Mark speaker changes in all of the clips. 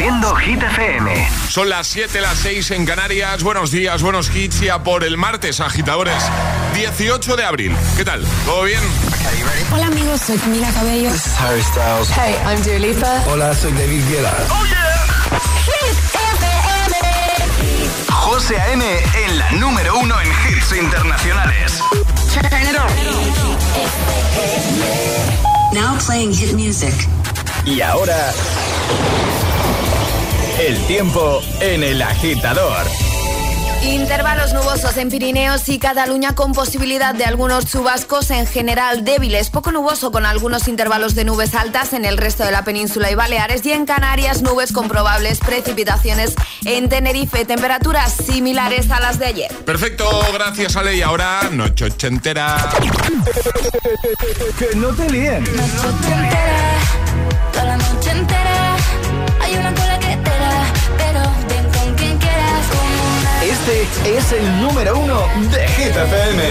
Speaker 1: Haciendo Hit FM.
Speaker 2: Son las 7, las 6 en Canarias. Buenos días, buenos hits ya por el martes, agitadores. 18 de abril. ¿Qué tal? ¿Todo bien?
Speaker 3: Hola amigos, soy Camila Cabello.
Speaker 4: This is Harry Styles.
Speaker 3: Hey, I'm Dua Lipa.
Speaker 5: Hola, soy David Guetta.
Speaker 1: Oh yeah. Hit FM. José A.M. en la número uno en hits internacionales.
Speaker 6: Now playing hit music.
Speaker 1: Y ahora el tiempo en el agitador.
Speaker 7: Intervalos nubosos en Pirineos y Cataluña con posibilidad de algunos chubascos en general débiles, poco nuboso con algunos intervalos de nubes altas en el resto de la península y Baleares y en Canarias nubes con probables precipitaciones en Tenerife, temperaturas similares a las de ayer.
Speaker 2: Perfecto, gracias Ale y ahora noche ochentera.
Speaker 5: que no te líen.
Speaker 8: Noche ochentera, toda la noche entera, hay una cola que
Speaker 1: Este es el número uno de Hit FM.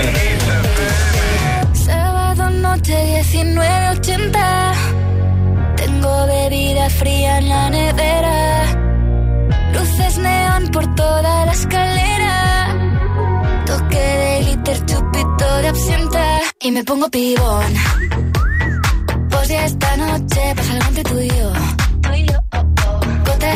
Speaker 8: Sábado noche 19.80 Tengo bebida fría en la nevera. Luces neón por toda la escalera. Toque de glitter, chupito de absenta. Y me pongo pibón. Pues ya esta noche pasa algo entre tú y yo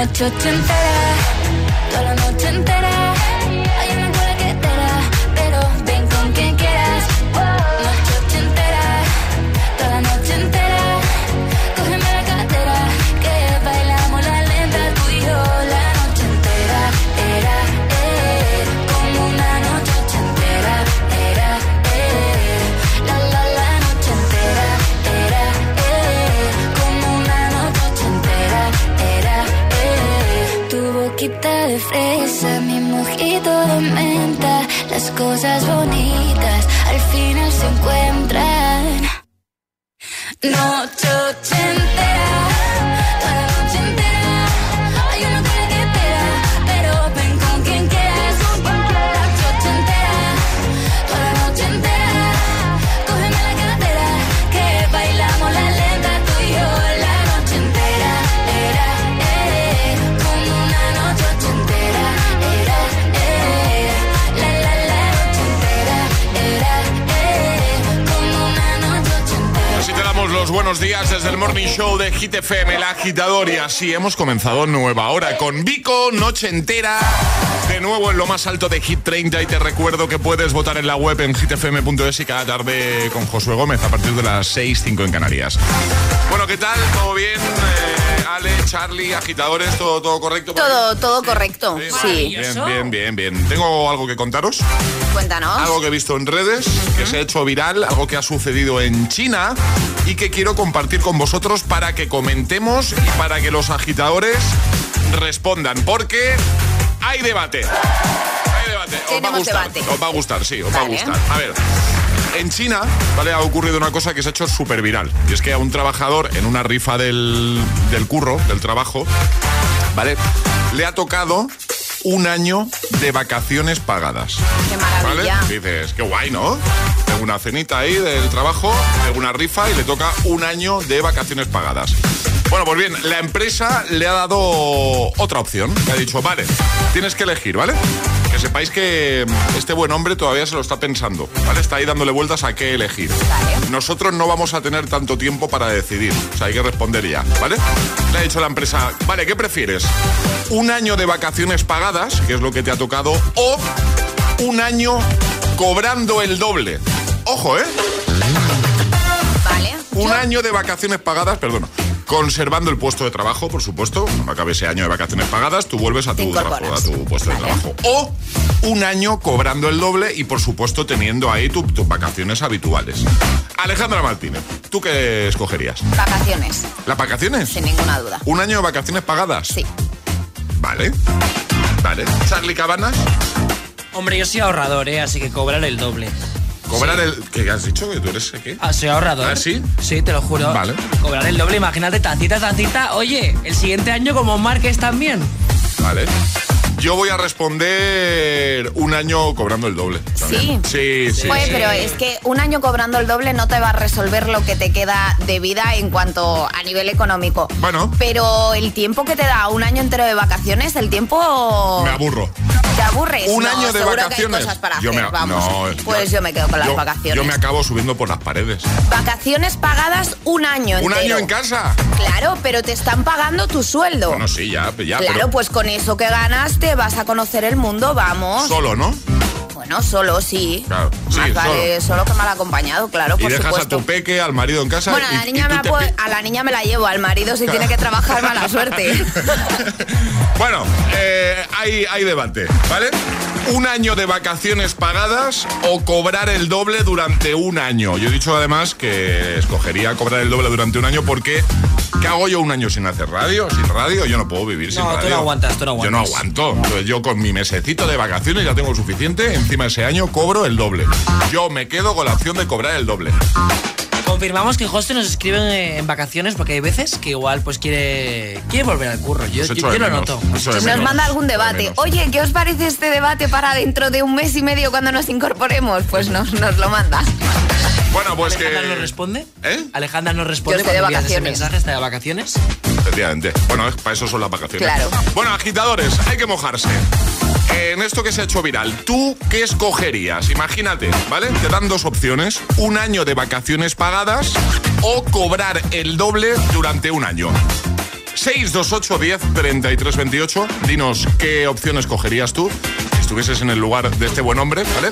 Speaker 8: Noche ochentera, toda la cosas bonitas al final se encuentran. Noche
Speaker 2: días desde el Morning Show de Hit FM, el agitador. Y así hemos comenzado nueva hora con Vico, noche entera. De nuevo en lo más alto de Hit 30. Y te recuerdo que puedes votar en la web en hitfm.es y cada tarde con Josué Gómez a partir de las 6, 5 en Canarias. Bueno, ¿qué tal? ¿Todo bien? Eh, Ale, Charlie, agitadores, ¿todo, todo correcto?
Speaker 7: Todo, todo correcto, sí.
Speaker 2: Bien, bien, bien, bien. Tengo algo que contaros.
Speaker 7: Cuéntanos.
Speaker 2: Algo que he visto en redes, que se ha hecho viral, algo que ha sucedido en China y que quiero compartir con vosotros para que comentemos y para que los agitadores respondan. Porque hay debate. Hay debate. Os va a gustar.
Speaker 7: debate.
Speaker 2: Os va a gustar, sí, os va a gustar. A ver. En China, ¿vale? Ha ocurrido una cosa que se ha hecho súper viral. Y es que a un trabajador en una rifa del, del curro, del trabajo, ¿vale? Le ha tocado un año de vacaciones pagadas.
Speaker 7: Qué maravilla.
Speaker 2: ¿Vale? Dices, qué guay, ¿no? Tengo una cenita ahí del trabajo, tengo una rifa y le toca un año de vacaciones pagadas. Bueno, pues bien, la empresa le ha dado otra opción. Le ha dicho, vale, tienes que elegir, ¿vale? Que sepáis que este buen hombre todavía se lo está pensando, ¿vale? Está ahí dándole vueltas a qué elegir. Nosotros no vamos a tener tanto tiempo para decidir, o sea, hay que responder ya, ¿vale? Le ha dicho la empresa, vale, ¿qué prefieres? ¿Un año de vacaciones pagadas, que es lo que te ha tocado, o un año cobrando el doble? Ojo, ¿eh?
Speaker 7: Vale.
Speaker 2: Un
Speaker 7: Yo-
Speaker 2: año de vacaciones pagadas, perdona. Conservando el puesto de trabajo, por supuesto. Cuando acabe ese año de vacaciones pagadas, tú vuelves a tu trabajo, a tu puesto de trabajo. O un año cobrando el doble y, por supuesto, teniendo ahí tu- tus vacaciones habituales. Alejandra Martínez, ¿tú qué escogerías?
Speaker 7: Vacaciones,
Speaker 2: ¿Las vacaciones?
Speaker 7: sin ninguna duda.
Speaker 2: ¿Un año de vacaciones pagadas?
Speaker 7: Sí.
Speaker 2: Vale. Vale. Charlie Cabanas,
Speaker 9: Hombre, yo soy ahorrador, ¿eh? Así que cobrar el doble.
Speaker 2: Cobrar el. ¿Qué has dicho? ¿Que tú eres qué?
Speaker 9: Ah, soy ahorrador.
Speaker 2: ¿Ah, sí?
Speaker 9: Sí, te lo juro.
Speaker 2: Vale.
Speaker 9: Cobrar el doble, imagínate, tacita, tacita. Oye, el siguiente año como marques también.
Speaker 2: Vale. Yo voy a responder un año cobrando el doble. también. Sí, sí.
Speaker 7: Oye,
Speaker 2: sí.
Speaker 7: pero es que un año cobrando el doble no te va a resolver lo que te queda de vida en cuanto a nivel económico.
Speaker 2: Bueno.
Speaker 7: Pero el tiempo que te da un año entero de vacaciones, el tiempo...
Speaker 2: Me aburro.
Speaker 7: ¿Te aburres?
Speaker 2: Un
Speaker 7: No,
Speaker 2: año de vacaciones.
Speaker 7: Para
Speaker 2: Yo
Speaker 7: hacer,
Speaker 2: me-
Speaker 7: vamos.
Speaker 2: no,
Speaker 7: pues yo, me quedo con las
Speaker 2: yo-
Speaker 7: vacaciones.
Speaker 2: Yo me acabo subiendo por las paredes.
Speaker 7: Vacaciones pagadas un año
Speaker 2: ¿Un año en casa?
Speaker 7: Claro, pero te están pagando tu sueldo.
Speaker 2: Bueno, sí, ya, ya.
Speaker 7: claro,
Speaker 2: pero
Speaker 7: pues con eso que ganas te vas a conocer el mundo, vamos.
Speaker 2: Solo, ¿no?
Speaker 7: Bueno, solo sí.
Speaker 2: Claro, sí,
Speaker 7: Más vale solo que mal acompañado, claro,
Speaker 2: Y
Speaker 7: por
Speaker 2: dejas
Speaker 7: supuesto.
Speaker 2: a tu peque, al marido en casa.
Speaker 7: Bueno,
Speaker 2: y
Speaker 7: me la puedo- a la niña me la llevo, al marido si tiene que trabajar mala suerte.
Speaker 2: bueno, eh, hay, hay debate, ¿vale? Un año de vacaciones pagadas o cobrar el doble durante un año. Yo he dicho además que escogería cobrar el doble durante un año porque ¿qué hago yo un año sin hacer radio? Sin radio yo no puedo vivir sin
Speaker 9: No, tú
Speaker 2: radio.
Speaker 9: no aguantas, tú no
Speaker 2: Yo no
Speaker 9: aguantas.
Speaker 2: aguanto. Entonces yo con mi mesecito de vacaciones ya tengo suficiente. Encima ese año cobro el doble. Yo me quedo con la opción de cobrar el doble.
Speaker 9: Confirmamos que José nos escribe en, en vacaciones porque hay veces que igual pues quiere, quiere volver al curro. Yo, yo lo noto.
Speaker 2: de
Speaker 7: Nos
Speaker 2: menos,
Speaker 7: manda algún
Speaker 2: de
Speaker 7: debate. Oye, ¿qué os parece este debate para dentro de un mes y medio cuando nos incorporemos? Pues nos, nos lo manda.
Speaker 2: Bueno, pues que...
Speaker 9: ¿Alejandra nos responde?
Speaker 2: ¿Eh?
Speaker 9: Alejandra nos responde
Speaker 7: Yo estoy de
Speaker 9: envías ese
Speaker 7: vacaciones.
Speaker 9: mensaje, está de vacaciones.
Speaker 2: Efectivamente. Bueno, para eso son las vacaciones.
Speaker 7: Claro.
Speaker 2: Bueno, agitadores, hay que mojarse. En esto que se ha hecho viral, ¿tú qué escogerías? Imagínate, ¿vale? Te dan dos opciones. Un año de vacaciones pagadas o cobrar el doble durante un año. 628 10 33 28. Dinos qué opción escogerías tú si estuvieses en el lugar de este buen hombre, ¿vale?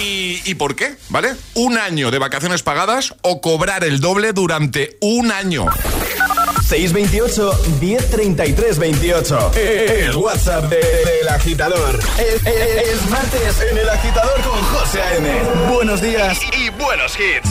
Speaker 2: Y, y por qué, ¿vale? Un año de vacaciones pagadas o cobrar el doble durante un año.
Speaker 1: 628 1033 28. El WhatsApp de- del agitador. Es, es- es martes en el agitador con José A.M. Buenos días y buenos hits.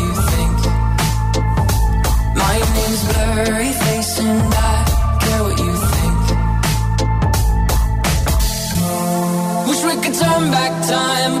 Speaker 10: my name's blurry face and I care what you think. Wish we could turn back time.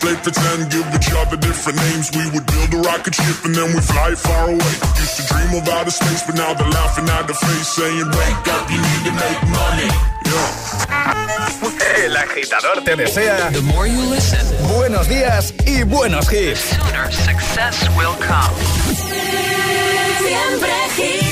Speaker 11: Play pretend, give each other different names. We would build a rocket ship and then we fly far away. Used to dream of outer space, but now they're laughing at the face, saying, Wake up, you need to make money. Yeah.
Speaker 1: El agitador te desea
Speaker 5: The more you listen,
Speaker 1: buenos días y buenos hits.
Speaker 5: sooner success will come.
Speaker 12: Siempre hits.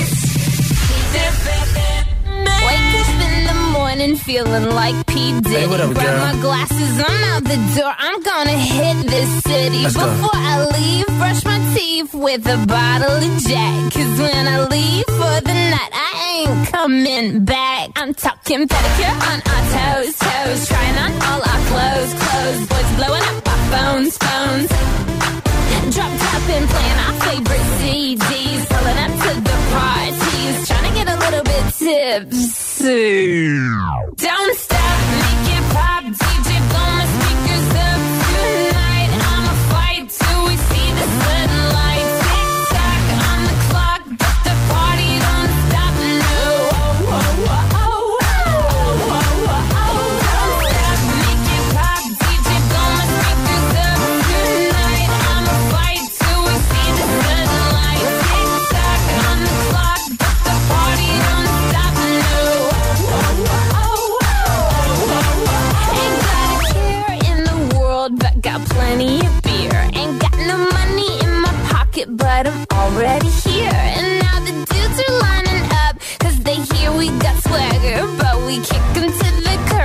Speaker 12: Morning feeling like P. Diddy.
Speaker 9: Hey, what up,
Speaker 12: Grab
Speaker 9: girl?
Speaker 12: my glasses, I'm out the door. I'm gonna hit this city.
Speaker 9: Let's go.
Speaker 12: Before I leave, brush my teeth with a bottle of Jack. Cause when I leave for the night, I ain't coming back. I'm talking pedicure on our toes, toes. Trying on all our clothes, clothes. Boys blowing up our phones, phones. Drop top and playing our favorite CDs. Pulling up to the parties. Trying to get little bit tipsy. Don't stop, make it pop.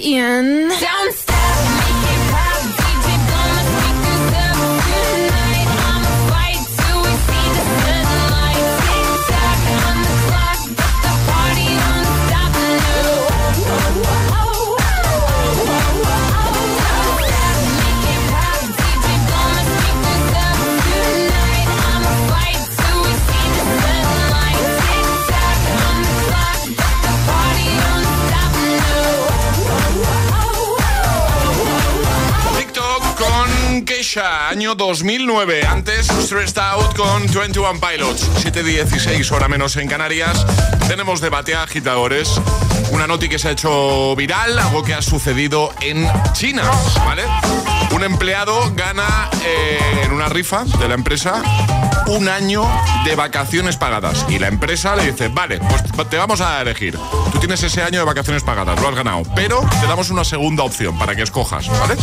Speaker 12: in.
Speaker 2: 2009. Antes, Stressed Out con 21 Pilots. 7.16 hora menos en Canarias. Tenemos debate a agitadores. Una noti que se ha hecho viral, algo que ha sucedido en China, ¿vale? Un empleado gana eh, en una rifa de la empresa un año de vacaciones pagadas. Y la empresa le dice, vale, pues te vamos a elegir. Tú tienes ese año de vacaciones pagadas, lo has ganado. Pero te damos una segunda opción para que escojas, ¿vale?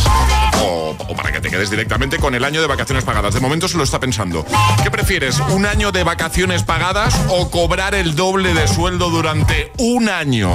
Speaker 2: O, para que te quedes directamente con el año de vacaciones pagadas. De momento se lo está pensando. ¿Qué prefieres? ¿Un año de vacaciones pagadas o cobrar el doble de sueldo durante un año?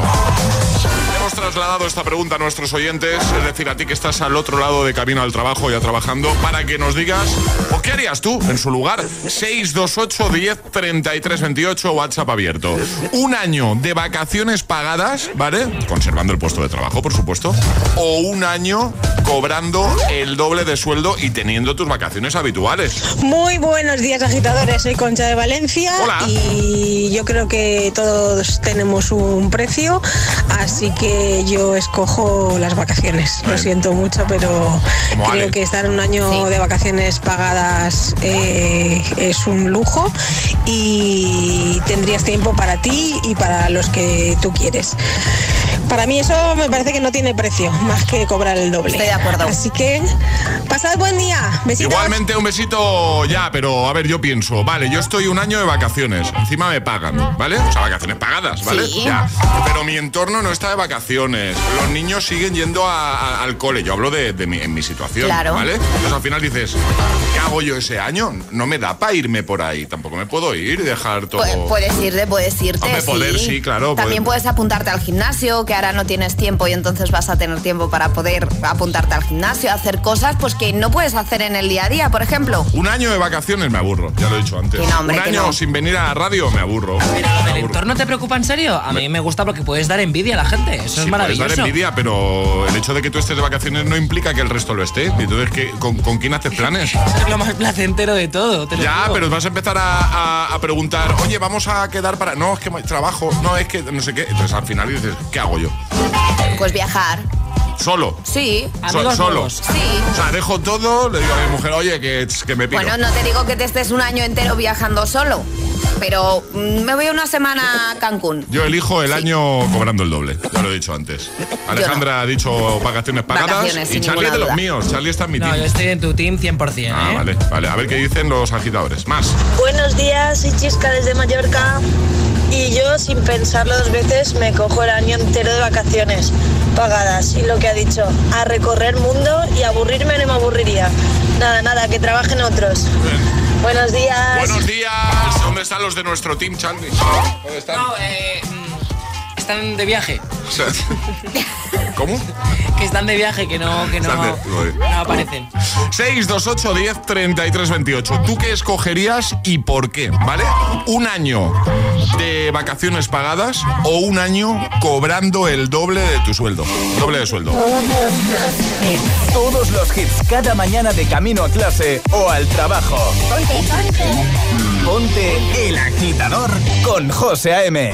Speaker 2: Hemos trasladado esta pregunta a nuestros oyentes, es decir, a ti que estás al otro lado de camino al trabajo ya trabajando, para que nos digas, ¿o qué harías tú en su lugar? 628 10 33 28, WhatsApp abierto. Un año de vacaciones pagadas, ¿vale? Conservando el puesto de trabajo, por supuesto. O un año cobrando el doble de sueldo y teniendo tus vacaciones habituales.
Speaker 13: Muy buenos días agitadores, soy Concha de Valencia
Speaker 2: Hola.
Speaker 13: y yo creo que todos tenemos un precio, así que yo escojo las vacaciones. Lo siento mucho, pero
Speaker 2: Como
Speaker 13: creo
Speaker 2: Ale.
Speaker 13: que estar un año
Speaker 7: Sí.
Speaker 13: de vacaciones pagadas eh, es un lujo y tendrías tiempo para ti y para los que tú quieres. Para mí eso me parece que no tiene precio, más que cobrar el doble.
Speaker 7: Estoy de acuerdo.
Speaker 13: Así que pasad buen día. Besitos.
Speaker 2: Igualmente un besito ya, pero a ver, yo pienso, vale, yo estoy un año de vacaciones, encima me pagan, ¿vale? O sea, vacaciones pagadas, ¿vale?
Speaker 7: Sí.
Speaker 2: Ya. Pero mi entorno no está de vacaciones, los niños siguen yendo a- a- al cole, yo hablo de, de mi, en mi situación,
Speaker 7: Claro.
Speaker 2: ¿vale? Entonces al final dices, ¿qué hago yo ese año? No me da para irme por ahí, tampoco me puedo ir y dejar todo...
Speaker 7: Pu- Puedes irte, puedes irte.
Speaker 2: Hombre, poder, sí, claro,
Speaker 7: También
Speaker 2: poder.
Speaker 7: puedes apuntarte al gimnasio, que ahora no tienes tiempo y entonces vas a tener tiempo para poder apuntarte al gimnasio, hacer cosas pues que no puedes hacer en el día a día, por ejemplo.
Speaker 2: Un año de vacaciones me aburro, ya lo he dicho antes.
Speaker 7: Que no, hombre,
Speaker 2: un año
Speaker 7: no.
Speaker 2: sin venir a la radio me aburro.
Speaker 9: Pero
Speaker 2: Me aburro.
Speaker 9: entorno te preocupa en serio. A mí me gusta porque puedes dar envidia a la gente. Eso
Speaker 2: Sí,
Speaker 9: es
Speaker 2: puedes
Speaker 9: maravilloso.
Speaker 2: dar envidia, pero el hecho de que tú estés de vacaciones no implica que el resto lo esté. Entonces, ¿qué- con, con quién haces planes?
Speaker 9: Es lo más placentero de todo. te lo
Speaker 2: Ya,
Speaker 9: digo.
Speaker 2: pero vas a empezar a, a- a preguntar, oye, vamos a quedar para... No, es que trabajo, no, es que no sé qué. Entonces al final dices, ¿qué hago yo?
Speaker 7: Pues viajar.
Speaker 2: Solo.
Speaker 7: Sí.
Speaker 2: So-
Speaker 9: Amigos
Speaker 2: solo.
Speaker 9: nuevos.
Speaker 7: Sí.
Speaker 2: O sea, dejo todo, le digo a mi mujer, oye, que, que me pido.
Speaker 7: Bueno, no te digo que te estés un año entero viajando solo, pero mm, me voy una semana a Cancún.
Speaker 2: Yo elijo el año cobrando el doble, ya lo he dicho antes. Alejandra ha dicho vacaciones pagadas
Speaker 7: Vacaciones,
Speaker 2: y Charlie es de los míos. Charlie está en mi
Speaker 9: No,
Speaker 2: team.
Speaker 9: yo estoy en tu team 100%.
Speaker 2: Ah,
Speaker 9: ¿eh?
Speaker 2: vale, vale. A ver qué dicen los agitadores. Más.
Speaker 6: Buenos días, soy Chisca desde Mallorca y yo sin pensarlo dos veces me cojo el año entero de vacaciones pagadas y lo que ha dicho, a recorrer mundo y aburrirme no me aburriría. Nada, nada, que trabajen otros. Buenos días.
Speaker 2: Buenos días. ¿Dónde están los de nuestro team, Charlie? ¿Dónde están?
Speaker 9: No, eh, están de viaje.
Speaker 2: ¿Cómo?
Speaker 9: Que están de viaje, que no, que no,
Speaker 2: de-
Speaker 9: no aparecen.
Speaker 2: 628 10 33 28. ¿Tú qué escogerías y por qué? ¿Vale? ¿Un año de vacaciones pagadas o un año cobrando el doble de tu sueldo? Doble de sueldo.
Speaker 1: Todos los hits cada mañana de camino a clase o al trabajo. Ponte el agitador con José A.M.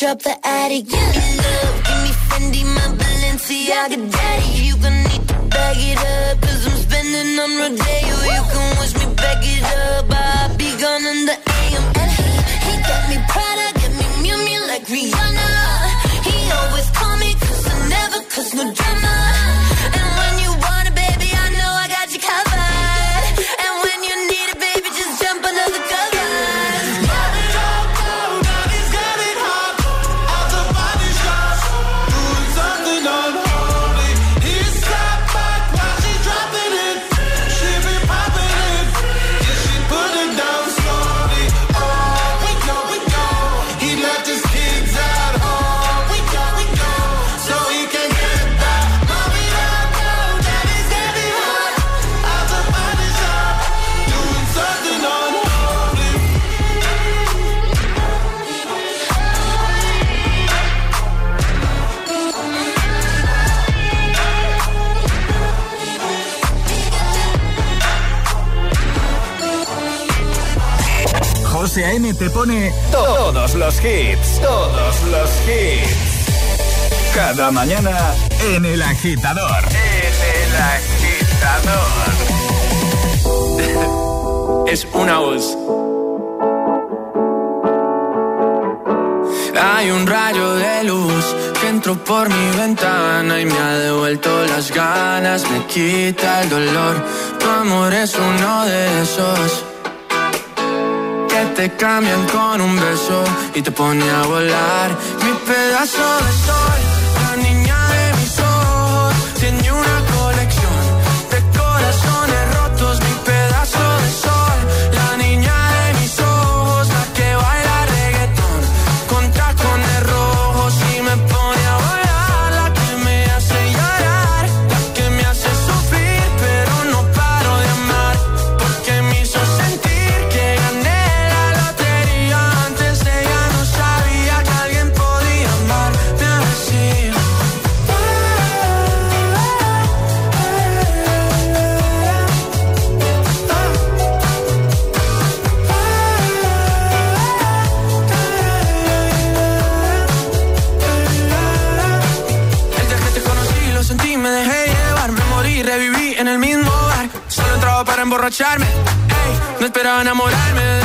Speaker 14: Drop the attic, me love, give me Fendi, my Balenciaga daddy. You gonna need to bag it up, A.M.
Speaker 1: te pone todos los hits, todos los hits. Cada mañana en El Agitador. En El
Speaker 15: Agitador. es una voz. Hay un rayo de luz que entró por mi ventana y me ha devuelto las ganas, me quita el dolor. Tu amor es uno de esos te cambian con un beso y te pone a volar. Mi pedazo de sol, la niña de mis ojos, tiene una ey, no esperaba enamorarme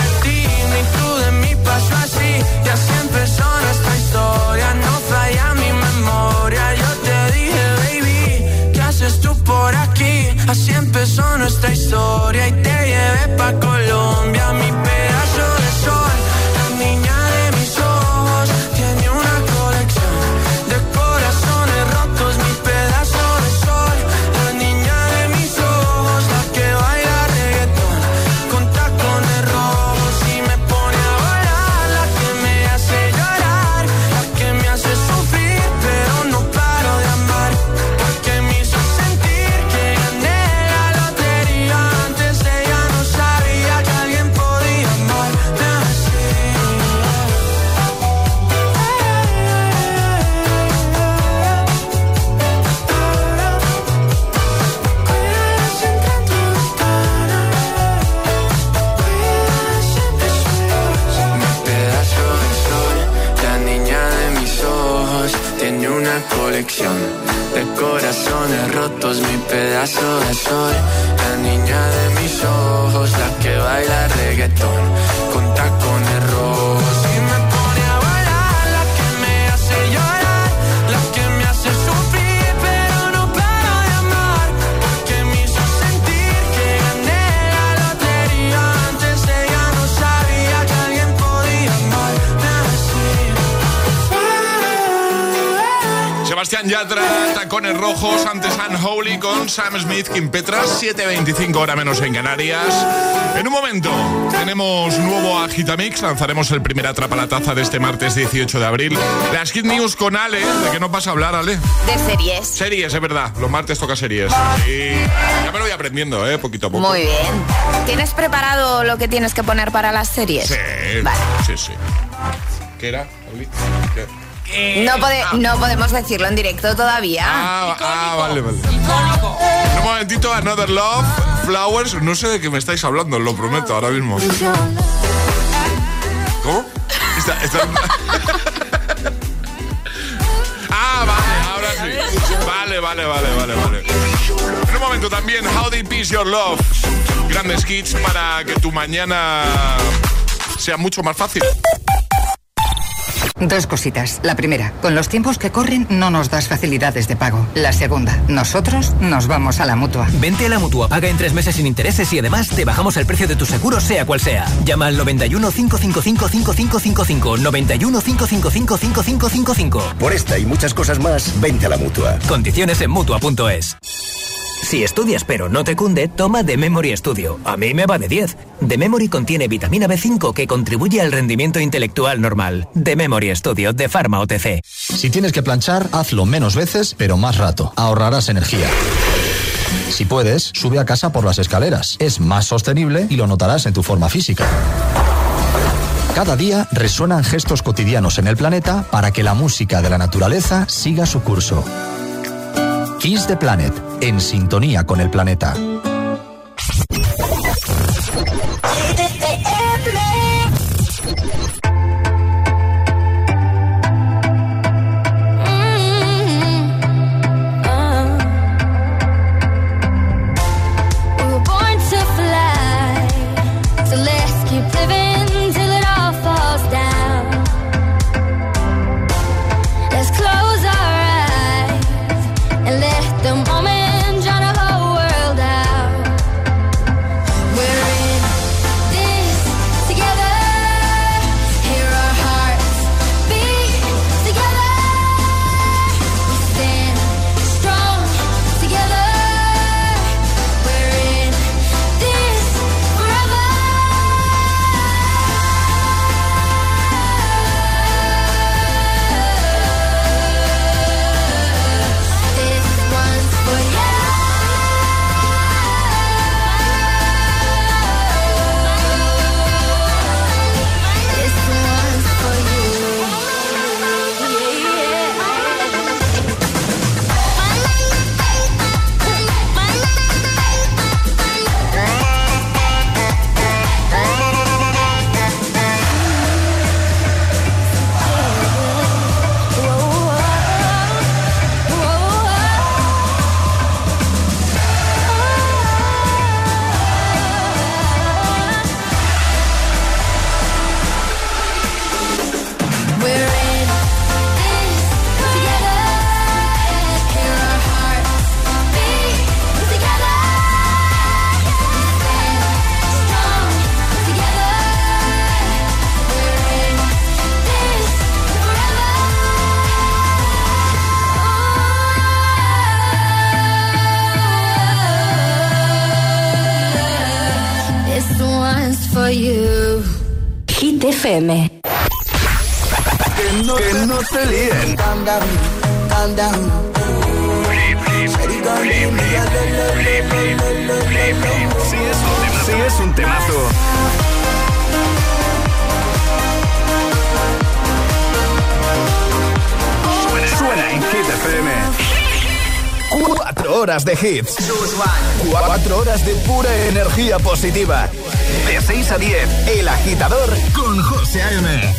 Speaker 2: Sam Smith, Kim Petras, 7.25 hora menos en Canarias. En un momento tenemos nuevo Agitamix, lanzaremos el primer Atrapa la Taza de este martes 18 de abril. Las Hit News con Ale, ¿de qué no pasa a hablar, Ale?
Speaker 7: De series.
Speaker 2: Series, es verdad, los martes toca series. Y ya me lo voy aprendiendo, ¿eh? Poquito a poco.
Speaker 7: Muy bien. ¿Tienes preparado lo que tienes que poner para las series?
Speaker 2: Sí,
Speaker 7: Vale.
Speaker 2: sí, sí. ¿Qué era, Ali?
Speaker 7: No, pode- no podemos decirlo en directo todavía.
Speaker 2: Ah, ah, vale, vale. Un momentito, Another Love, Flowers. No sé de qué me estáis hablando, lo prometo, ahora mismo. ¿Cómo? Está- está- ah, vale, ahora sí. Vale, vale, vale, vale, vale. En un momento también, How Deep Is Your Love. Grandes hits para que tu mañana sea mucho más fácil.
Speaker 16: Dos cositas. La primera, con los tiempos que corren no nos das facilidades de pago. La segunda, nosotros nos vamos a la mutua.
Speaker 17: Vente a la mutua, paga en tres meses sin intereses y además te bajamos el precio de tu seguro, sea cual sea. Llama al 91 555 5555. 91 555 5555.
Speaker 18: Por esta y muchas cosas más, vente a la mutua.
Speaker 17: Condiciones en mutua.es. Si estudias pero no te cunde, toma The Memory Studio. A mí me va de 10. The Memory contiene vitamina B5 que contribuye al rendimiento intelectual normal. The Memory Studio de Pharma OTC.
Speaker 19: Si tienes que planchar, hazlo menos veces, pero más rato. Ahorrarás energía. Si puedes, sube a casa por las escaleras. Es más sostenible y lo notarás en tu forma física. Cada día resuenan gestos cotidianos en el planeta para que la música de la naturaleza siga su curso. Kiss the Planet, en sintonía con el planeta.
Speaker 1: horas de hits, 4 horas de pura energía positiva. De 6 a 10, El Agitador con José A.M.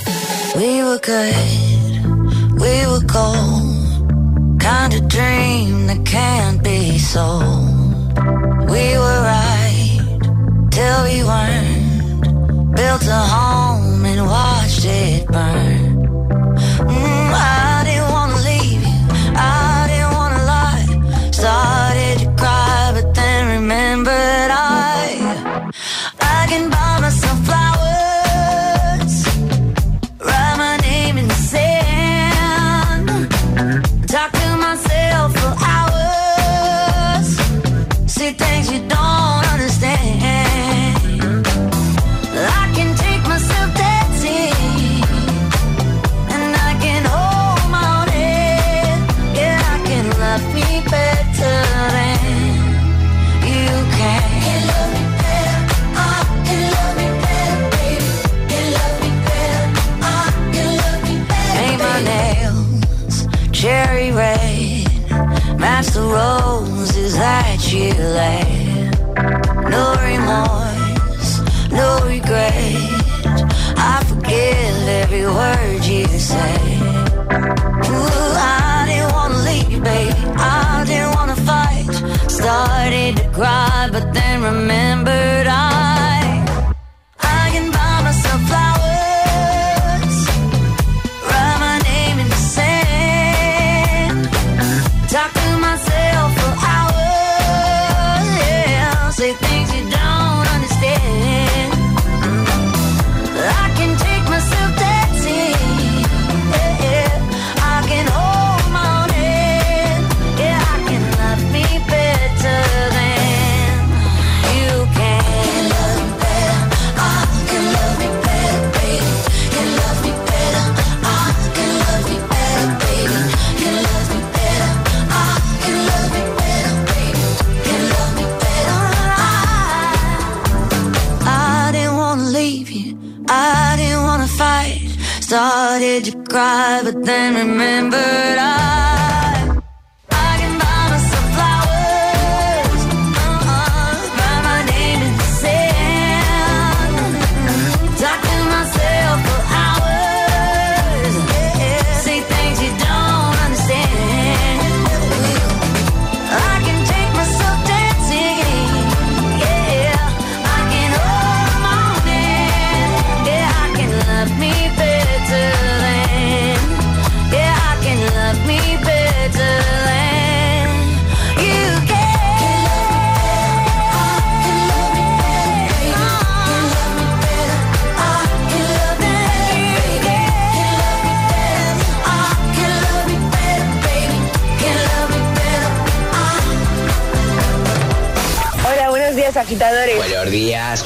Speaker 20: We were good, we were cold, kind of dream that can't be sold. We were right, till we weren't, built a home and watched it burn.
Speaker 14: she like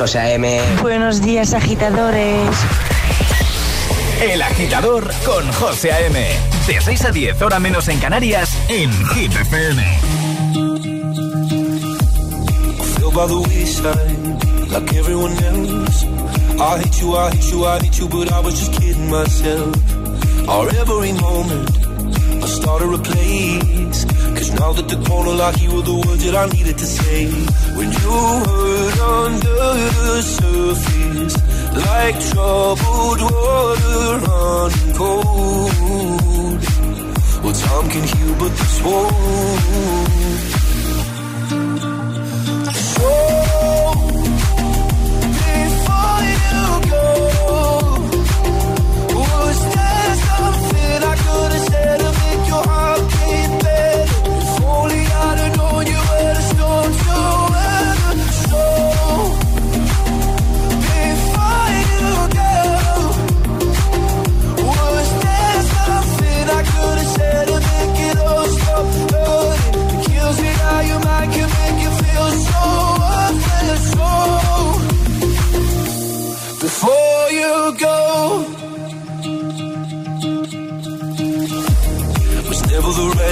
Speaker 14: José A.M.
Speaker 21: Buenos días, agitadores.
Speaker 1: El agitador con José A.M. De 6 a 10, hora menos en Canarias, en Hit FM.
Speaker 22: by the wayside, like everyone else. I hate you, I hate you, I hate you, but I was just kidding myself. Our every moment. started a place. Cause now that the corner lock, you were the words that I needed to say. When you hurt under the surface, like troubled water running cold. Well, time can heal, but this won't. So, before you go, was there something I could have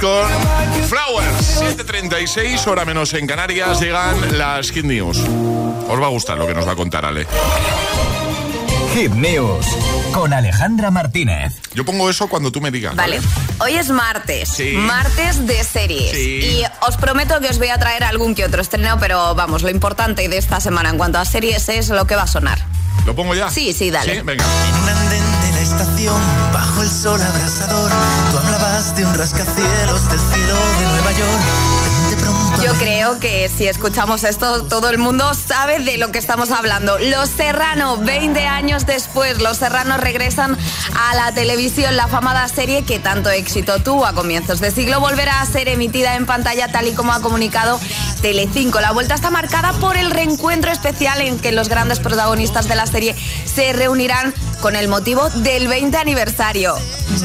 Speaker 2: Con Flowers. 7.36, hora menos en Canarias, llegan las Hit News. Os va a gustar lo que nos va a contar Ale.
Speaker 17: Hit News con Alejandra Martínez.
Speaker 2: Yo pongo eso cuando tú me digas.
Speaker 7: Vale. Hoy es martes.
Speaker 2: Sí.
Speaker 7: Martes de series.
Speaker 2: Sí.
Speaker 7: Y os prometo que os voy a traer algún que otro estreno, pero vamos, lo importante de esta semana en cuanto a series es lo que va a sonar.
Speaker 2: ¿Lo pongo ya?
Speaker 7: Sí, sí, dale.
Speaker 2: Sí, venga.
Speaker 23: Bajo el sol abrasador, tú de un rascacielos de Nueva York.
Speaker 7: Yo creo que si escuchamos esto, todo el mundo sabe de lo que estamos hablando. Los Serrano, 20 años después, Los Serranos regresan a la televisión. La famada serie que tanto éxito tuvo a comienzos de siglo volverá a ser emitida en pantalla tal y como ha comunicado Telecinco. La vuelta está marcada por el reencuentro especial en que los grandes protagonistas de la serie se reunirán con el motivo del 20 aniversario.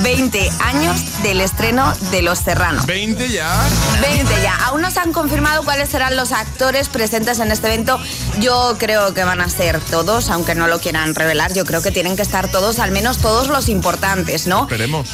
Speaker 7: 20 años del estreno de Los Serrano.
Speaker 2: 20 ya.
Speaker 7: 20 ya. Aún no se han confirmado cuáles serán los actores presentes en este evento. Yo creo que van a ser todos, aunque no lo quieran revelar. Yo creo que tienen que estar todos, al menos todos los importantes, ¿no?
Speaker 2: Esperemos.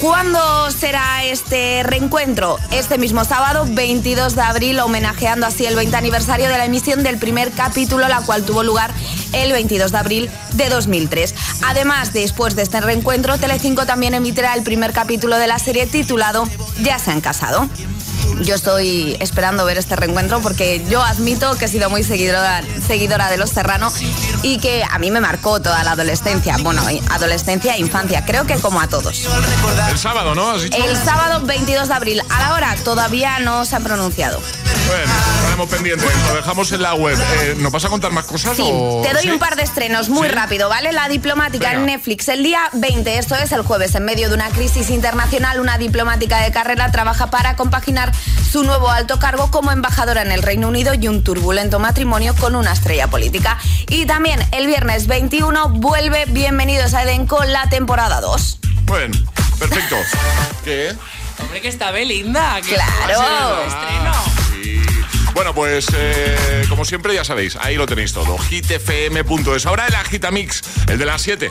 Speaker 7: ¿Cuándo será este reencuentro? Este mismo sábado, 22 de abril, homenajeando así el 20 aniversario de la emisión del primer capítulo, la cual tuvo lugar el 22 de abril de 2003. Además, después de este reencuentro, Telecinco también emitirá el primer capítulo de la serie titulado Ya se han casado. Yo estoy esperando ver este reencuentro porque yo admito que he sido muy seguidora, seguidora de Los Serrano y que a mí me marcó toda la adolescencia. Bueno, adolescencia e infancia, creo que como a todos.
Speaker 2: El sábado, ¿no? ¿Has dicho?
Speaker 7: El sábado 22 de abril, a la hora todavía no se ha pronunciado.
Speaker 2: Bueno, estaremos pendientes. Lo dejamos en la web. Eh, ¿Nos vas a contar más cosas?
Speaker 7: Sí,
Speaker 2: o...
Speaker 7: te doy
Speaker 2: ¿Sí?
Speaker 7: un par de estrenos muy
Speaker 2: ¿Sí?
Speaker 7: rápido, ¿vale? La diplomática
Speaker 2: Venga.
Speaker 7: en Netflix el día 20, esto es el jueves, en medio de una crisis internacional, una diplomática de carrera trabaja para compaginar su nuevo alto cargo como embajadora en el Reino Unido y un turbulento matrimonio con una estrella política. Y también el viernes 21 vuelve Bienvenidos a Eden con la temporada 2.
Speaker 2: Bueno, perfecto. ¿Qué?
Speaker 9: Hombre, que está Belinda. que
Speaker 7: Claro.
Speaker 9: va a ser el estreno.
Speaker 2: Sí. Bueno, pues eh, como siempre ya sabéis, ahí lo tenéis todo. hitfm.es. Ahora el Agitamix, el de las 7.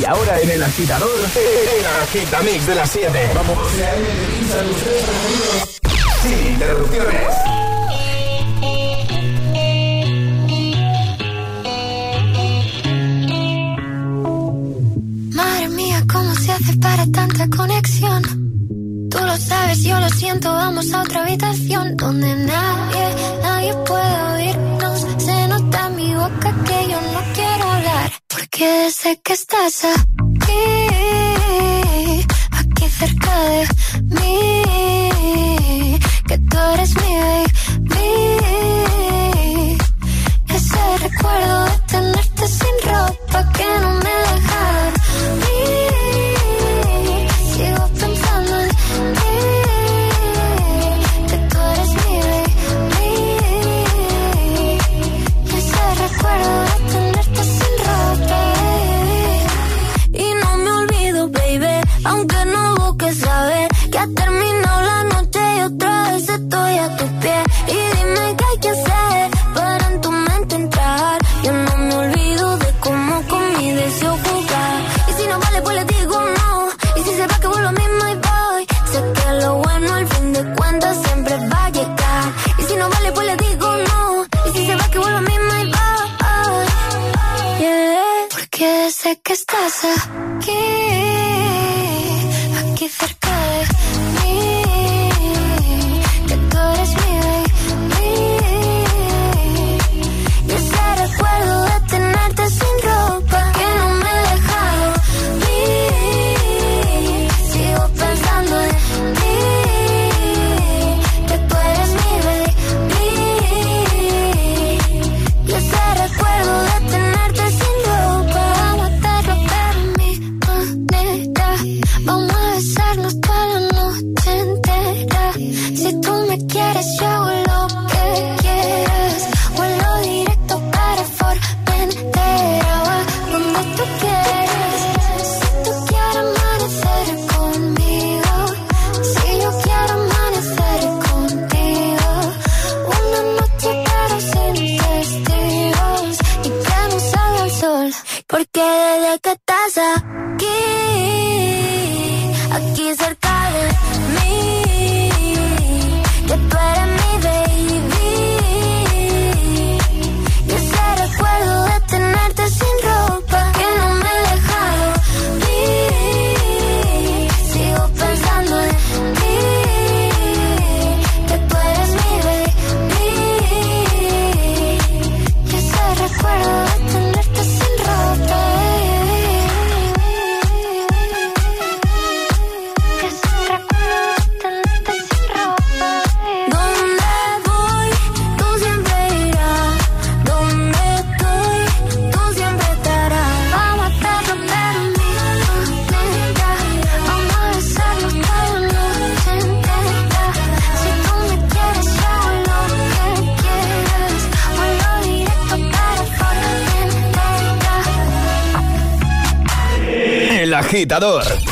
Speaker 1: Y ahora en el agitador, el agitamix de las 7. Vamos. Sin interrupciones.
Speaker 12: Madre mía, ¿cómo se hace para tanta conexión? Tú lo sabes, yo lo siento, vamos a otra habitación donde nadie, nadie puede oírnos. Se nota en mi boca que yo no quiero hablar, porque sé que estás aquí, aquí cerca de mí, tú eres mi.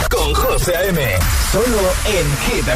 Speaker 1: con José M. Solo en Hit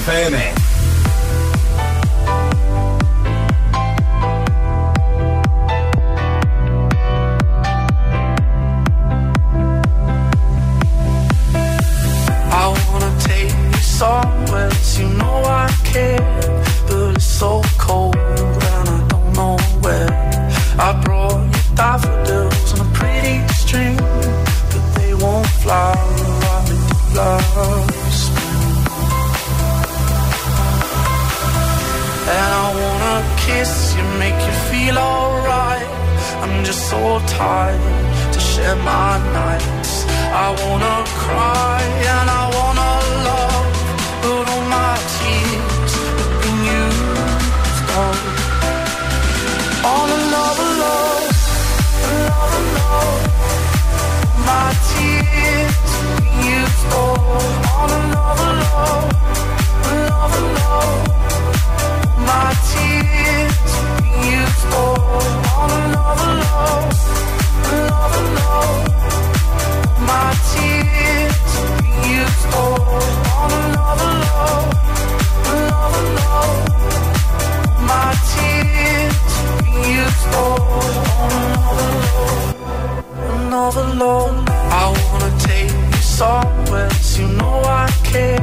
Speaker 24: all alone. I wanna take you somewhere, cause you know I care.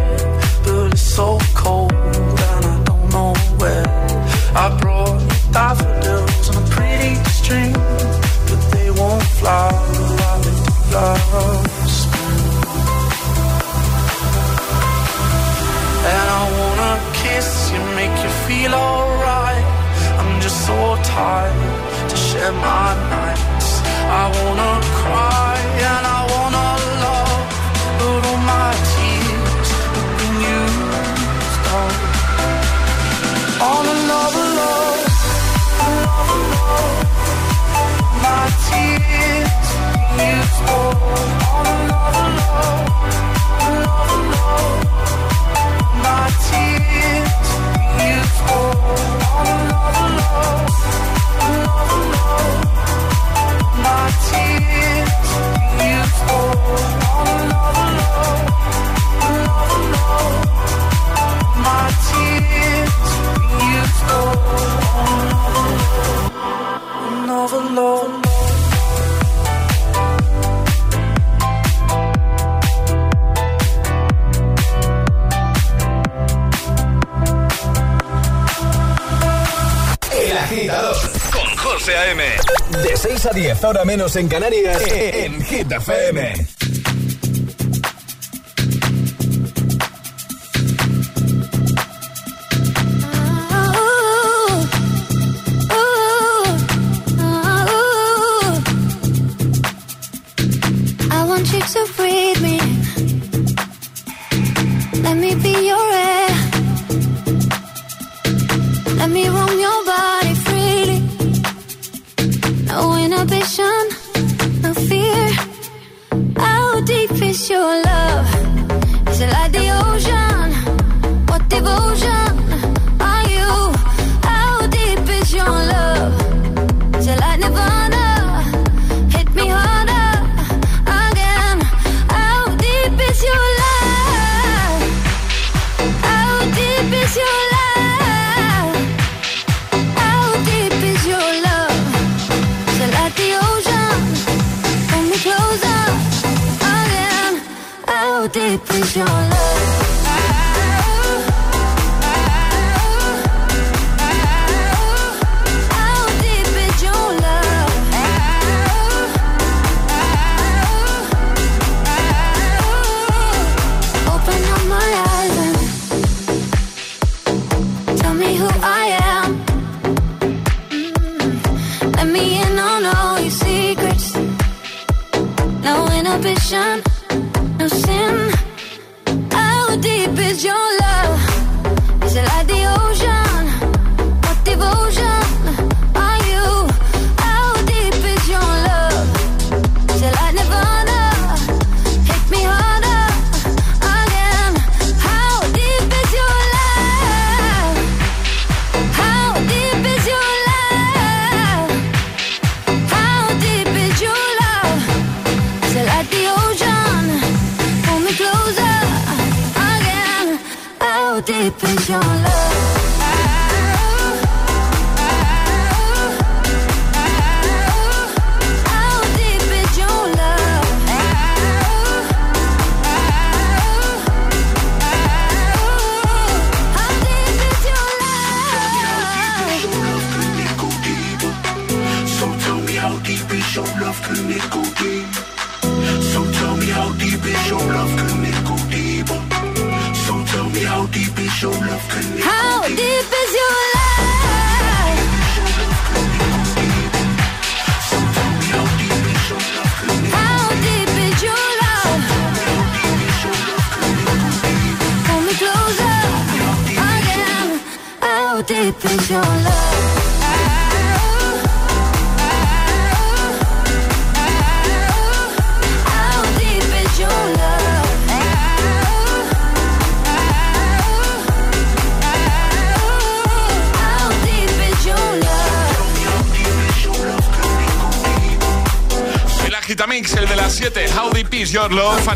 Speaker 24: But it's so cold and I don't know where. I brought you daffodils on a pretty string, but they won't fly like the flowers. And I wanna kiss you, make you feel alright. I'm just so tired to share my night. I wanna cry and I wanna but all my tears have been used up on another love, another love. My tears used up.
Speaker 8: El con José A.M. De 6 a 10, ahora menos en Canarias, en Hit FM.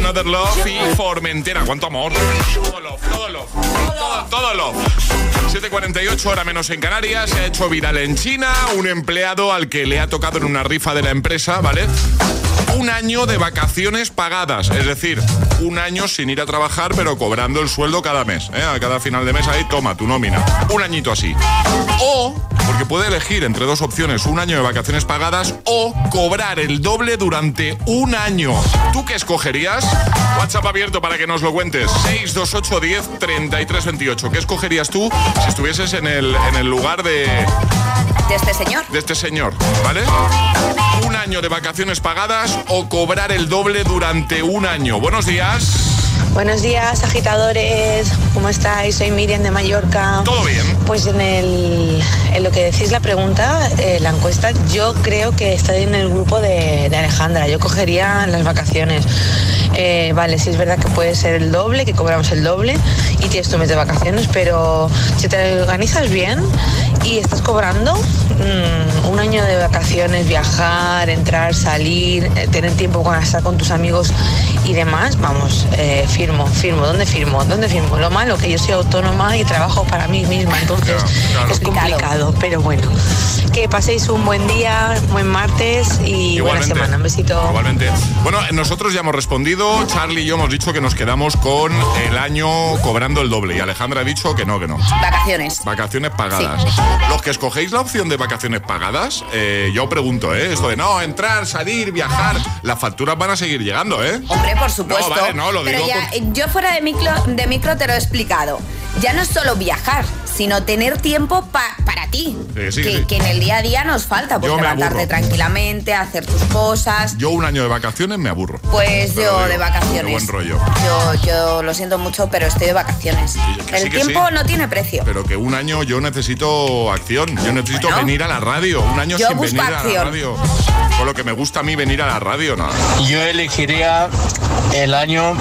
Speaker 2: Another Love y Formentera. ¿Cuánto amor? Todo love, todo love. Todo, todo love. 7.48 hora menos en Canarias. Se ha hecho viral en China. Un empleado al que le ha tocado en una rifa de la empresa, ¿vale? Un año de vacaciones pagadas. Es decir, un año sin ir a trabajar, pero cobrando el sueldo cada mes. ¿eh? A cada final de mes ahí, toma tu nómina. Un añito así. O, porque puede elegir entre dos opciones, un año de vacaciones pagadas o cobrar el doble durante un año. ¿Tú qué escogerías? WhatsApp abierto para que nos lo cuentes. 628 10 33 28. ¿Qué escogerías tú si estuvieses en el, en el lugar de,
Speaker 7: De este señor.
Speaker 2: de este señor? ¿Vale? Un año de vacaciones pagadas o cobrar el doble durante un año. Buenos días.
Speaker 21: Buenos días, agitadores. ¿Cómo estáis? Soy Miriam de Mallorca.
Speaker 2: Todo bien.
Speaker 21: Pues en, el, en lo que decís la pregunta, eh, la encuesta, yo creo que estoy en el grupo de, de Alejandra. Yo cogería las vacaciones. Eh, vale, sí es verdad que puede ser el doble, que cobramos el doble y tienes tu mes de vacaciones, pero si te organizas bien y estás cobrando mm, un año de vacaciones, viajar, entrar, salir, eh, tener tiempo para estar con tus amigos y demás, vamos, eh, firmo, firmo. ¿Dónde firmo? ¿Dónde firmo? Lo malo que yo soy autónoma y trabajo para mí misma, entonces es complicado, pero bueno. Que paséis un buen día, buen martes y buena semana. Un besito.
Speaker 2: Igualmente. Bueno, nosotros ya hemos respondido. Charlie y yo hemos dicho que nos quedamos con el año cobrando el doble. Y Alejandra ha dicho que no, que no.
Speaker 7: Vacaciones.
Speaker 2: Vacaciones pagadas. Los que escogéis la opción de vacaciones pagadas, eh, yo pregunto, ¿eh? Esto de no, entrar, salir, viajar, las facturas van a seguir llegando, ¿eh?
Speaker 7: Hombre, por supuesto.
Speaker 2: No, vale, no, lo
Speaker 7: Pero
Speaker 2: digo
Speaker 7: ya,
Speaker 2: por-
Speaker 7: yo fuera de micro, de micro te lo he explicado. Ya no es solo viajar, sino tener tiempo pa- para ti.
Speaker 2: Sí, sí,
Speaker 7: que,
Speaker 2: sí.
Speaker 7: que en el día a día nos falta, pues levantarte tranquilamente, hacer tus cosas.
Speaker 2: Yo un año de vacaciones me aburro.
Speaker 7: Pues yo
Speaker 2: digo,
Speaker 7: de
Speaker 2: Qué
Speaker 7: vacaciones.
Speaker 2: buen rollo.
Speaker 7: Yo, yo lo siento mucho, pero estoy de vacaciones. el tiempo
Speaker 2: sí.
Speaker 7: no tiene precio.
Speaker 2: Pero que un año yo necesito acción. Yo necesito
Speaker 7: Bueno.
Speaker 2: venir a la radio. Un año
Speaker 7: Yo
Speaker 2: sin venir a la radio. Con lo que me gusta a mí venir a la radio, nada.
Speaker 25: Yo elegiría el año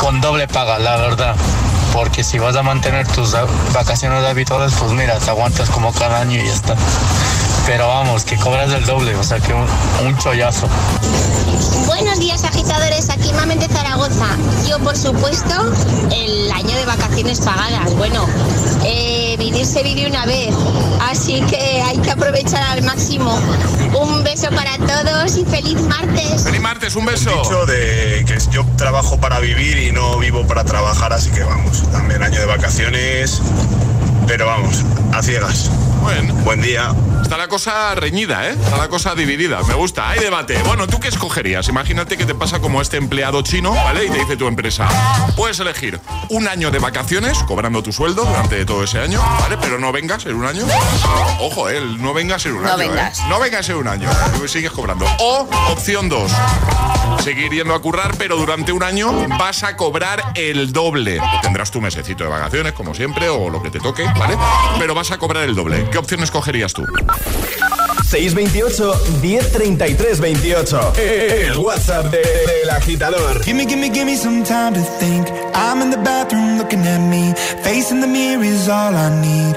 Speaker 25: con doble paga, la verdad. Porque si vas a mantener tus vacaciones habituales, pues mira, te aguantas como cada año y ya está. Pero vamos, que cobras el doble, o sea que un, un chollazo.
Speaker 26: Buenos días agitadores, aquí Mamen de Zaragoza. Yo por supuesto el año de vacaciones pagadas. Bueno, eh, vivir se vive una vez, así que hay que aprovechar al máximo. Un beso para todos y feliz martes.
Speaker 2: Feliz martes, un beso.
Speaker 27: dicho de que yo trabajo para vivir y no vivo para trabajar, así que vamos, también año de vacaciones, pero vamos, a ciegas.
Speaker 2: Bueno.
Speaker 27: Buen día.
Speaker 2: Está la cosa reñida, ¿eh? Está la cosa dividida. Me gusta. Hay debate. Bueno, ¿tú qué escogerías? Imagínate que te pasa como este empleado chino, ¿vale? Y te dice tu empresa, puedes elegir un año de vacaciones, cobrando tu sueldo durante todo ese año, ¿vale? Pero no vengas en un año. Ojo, ¿eh? El No vengas en un
Speaker 7: No
Speaker 2: año,
Speaker 7: vengas.
Speaker 2: ¿eh? No vengas en un año. ¿eh? Sigues cobrando. O, opción 2. Seguir yendo a currar, pero durante un año vas a cobrar el doble. Tendrás tu mesecito de vacaciones, como siempre, o lo que te toque, ¿vale? Pero vas a cobrar el doble. ¿Qué opción escogerías tú?
Speaker 1: 628 1033 28. El WhatsApp de- del agitador.
Speaker 22: Gimme, gimme, gimme some time to think. I'm in the bathroom looking at me. Facing the mirror is all I need.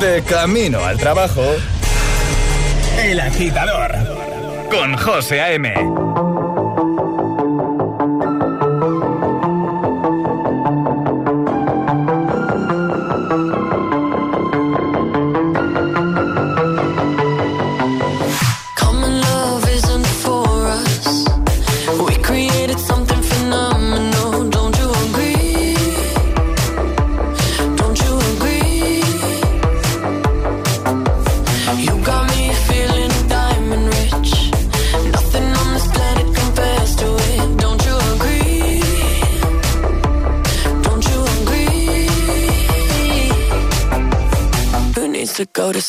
Speaker 1: De camino al trabajo. El agitador. Con José A.M.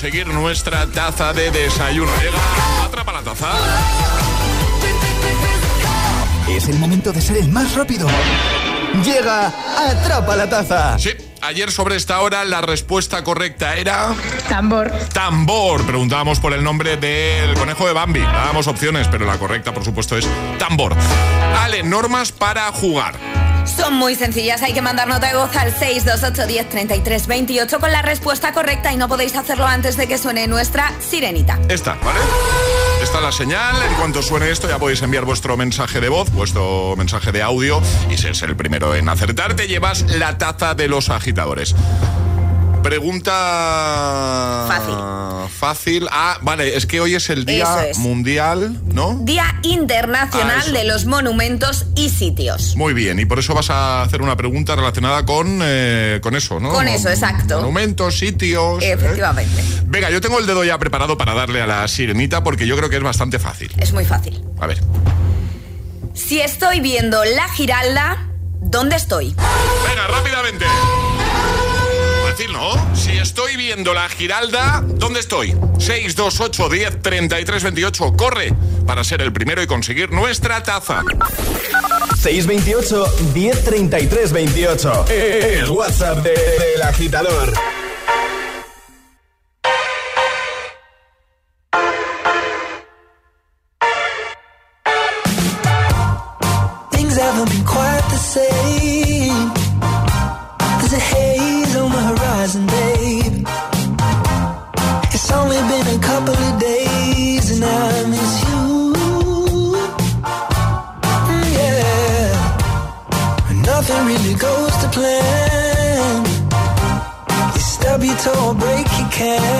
Speaker 2: Conseguir nuestra taza de desayuno. Llega, atrapa la taza.
Speaker 1: Es el momento de ser el más rápido. Llega, atrapa la taza.
Speaker 2: Sí, ayer sobre esta hora la respuesta correcta era...
Speaker 28: Tambor.
Speaker 2: Tambor. Preguntábamos por el nombre del conejo de Bambi. Dábamos opciones, pero la correcta, por supuesto, es tambor. Ale, normas para jugar.
Speaker 7: Muy sencillas, hay que mandar nota de voz al 628 10 33 28 con la respuesta correcta y no podéis hacerlo antes de que suene nuestra sirenita.
Speaker 2: Esta, ¿vale? Esta es la señal. En cuanto suene esto, ya podéis enviar vuestro mensaje de voz, vuestro mensaje de audio. Y si es el primero en acertar, te llevas la taza de los agitadores. Pregunta.
Speaker 7: Fácil.
Speaker 2: Fácil. Ah, vale, es que hoy es el Día
Speaker 7: es.
Speaker 2: Mundial, ¿no?
Speaker 7: Día Internacional
Speaker 2: Ah,
Speaker 7: de los Monumentos y Sitios.
Speaker 2: Muy bien, y por eso vas a hacer una pregunta relacionada con, eh, con eso, ¿no?
Speaker 7: Con eso, exacto.
Speaker 2: Monumentos, sitios. ¿eh?
Speaker 7: Efectivamente.
Speaker 2: Venga, yo tengo el dedo ya preparado para darle a la sirenita porque yo creo que es bastante fácil.
Speaker 7: Es muy fácil.
Speaker 2: A ver.
Speaker 7: Si estoy viendo la Giralda, ¿dónde estoy?
Speaker 2: Venga, rápidamente. Fácil, ¿no? Si estoy viendo la Giralda, ¿dónde estoy? 628 10 33 28. Corre para ser el primero y conseguir nuestra taza.
Speaker 1: 628 1033 28. El WhatsApp de- del agitador.
Speaker 22: care.